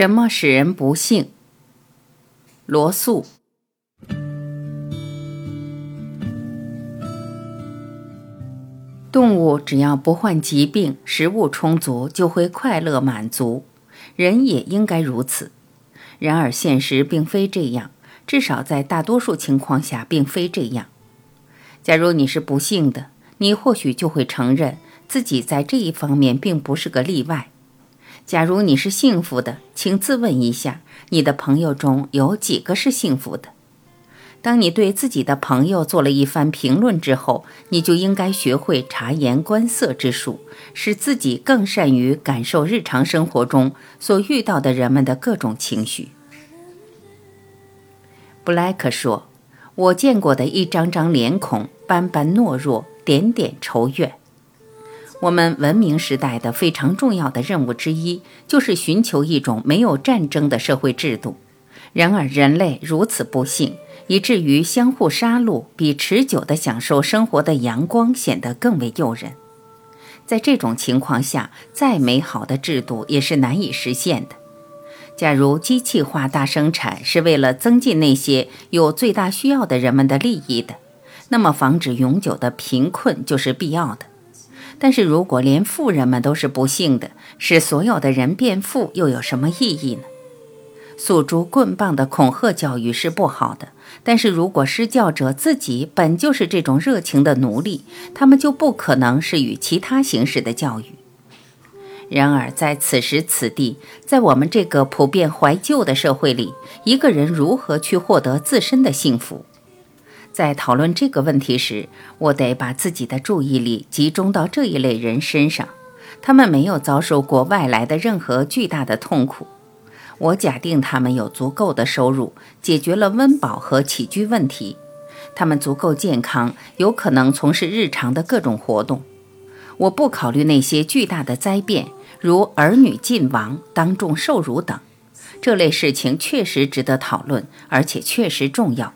什么使人不幸？罗素。动物只要不患疾病，食物充足，就会快乐满足。人也应该如此。然而现实并非这样，至少在大多数情况下并非这样。假如你是不幸的，你或许就会承认自己在这一方面并不是个例外。假如你是幸福的，请自问一下，你的朋友中有几个是幸福的？当你对自己的朋友做了一番评论之后，你就应该学会察言观色之术，使自己更善于感受日常生活中所遇到的人们的各种情绪。布莱克说：“我见过的一张张脸孔，斑斑懦弱，点点愁怨。”我们文明时代的非常重要的任务之一，就是寻求一种没有战争的社会制度。然而，人类如此不幸，以至于相互杀戮比持久的享受生活的阳光显得更为诱人。在这种情况下，再美好的制度也是难以实现的。假如机器化大生产是为了增进那些有最大需要的人们的利益的，那么防止永久的贫困就是必要的。但是如果连富人们都是不幸的，使所有的人变富又有什么意义呢？诉诸棍棒的恐吓教育是不好的，但是如果施教者自己本就是这种热情的奴隶，他们就不可能是与其他形式的教育。然而在此时此地，在我们这个普遍怀旧的社会里，一个人如何去获得自身的幸福？在讨论这个问题时，我得把自己的注意力集中到这一类人身上。他们没有遭受过外来的任何巨大的痛苦。我假定他们有足够的收入，解决了温饱和起居问题。他们足够健康，有可能从事日常的各种活动。我不考虑那些巨大的灾变，如儿女尽亡、当众受辱等。这类事情确实值得讨论，而且确实重要。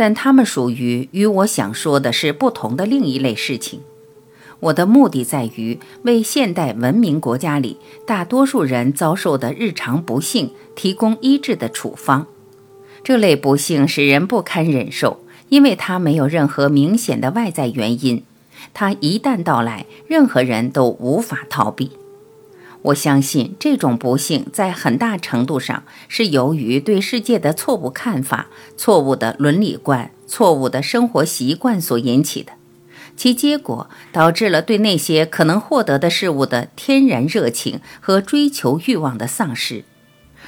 但他们属于与我想说的是不同的另一类事情。我的目的在于为现代文明国家里大多数人遭受的日常不幸提供医治的处方。这类不幸使人不堪忍受，因为它没有任何明显的外在原因。它一旦到来，任何人都无法逃避。我相信这种不幸在很大程度上是由于对世界的错误看法、错误的伦理观、错误的生活习惯所引起的，其结果导致了对那些可能获得的事物的天然热情和追求欲望的丧失，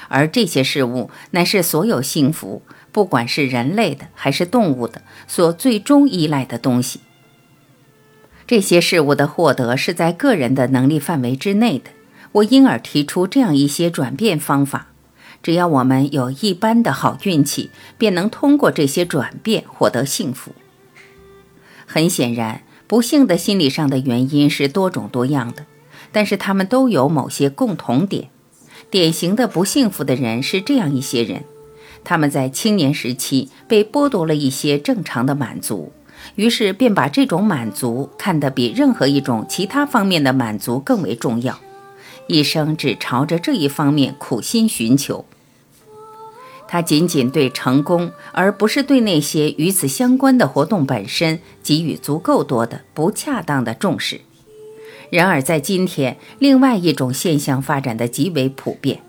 而这些事物乃是所有幸福，不管是人类的还是动物的，所最终依赖的东西。这些事物的获得是在个人的能力范围之内的。我因而提出这样一些转变方法，只要我们有一般的好运气，便能通过这些转变获得幸福。很显然，不幸的心理上的原因是多种多样的，但是他们都有某些共同点。典型的不幸福的人是这样一些人：他们在青年时期被剥夺了一些正常的满足，于是便把这种满足看得比任何一种其他方面的满足更为重要。一生只朝着这一方面苦心寻求，他仅仅对成功，而不是对那些与此相关的活动本身给予足够多的不恰当的重视。然而，在今天，另外一种现象发展的极为普遍：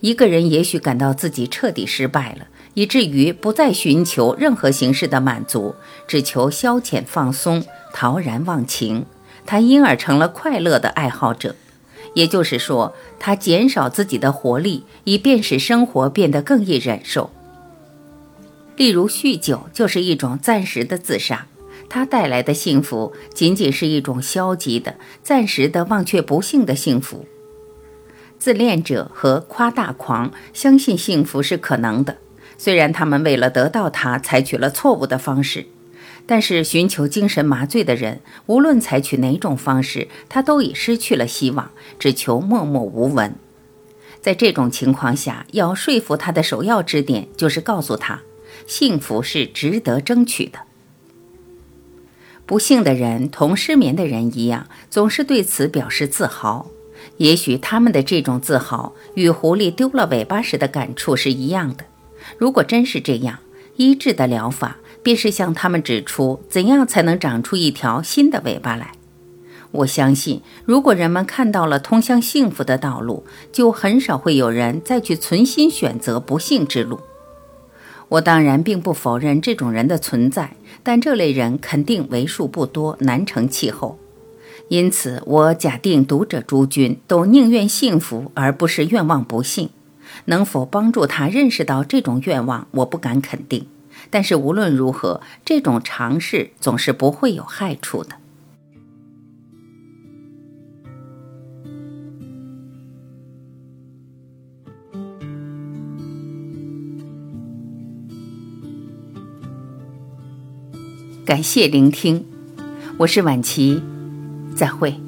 一个人也许感到自己彻底失败了，以至于不再寻求任何形式的满足，只求消遣放松、陶然忘情，他因而成了快乐的爱好者。也就是说，他减少自己的活力，以便使生活变得更易忍受。例如，酗酒就是一种暂时的自杀，它带来的幸福仅仅是一种消极的、暂时的忘却不幸的幸福。自恋者和夸大狂相信幸福是可能的，虽然他们为了得到它采取了错误的方式。但是，寻求精神麻醉的人，无论采取哪种方式，他都已失去了希望，只求默默无闻。在这种情况下，要说服他的首要支点，就是告诉他，幸福是值得争取的。不幸的人同失眠的人一样，总是对此表示自豪。也许他们的这种自豪与狐狸丢了尾巴时的感触是一样的。如果真是这样，医治的疗法便是向他们指出怎样才能长出一条新的尾巴来。我相信，如果人们看到了通向幸福的道路，就很少会有人再去存心选择不幸之路。我当然并不否认这种人的存在，但这类人肯定为数不多，难成气候。因此，我假定读者诸君都宁愿幸福，而不是愿望不幸。能否帮助他认识到这种愿望，我不敢肯定。但是无论如何，这种尝试总是不会有害处的。感谢聆听，我是晚琪，再会。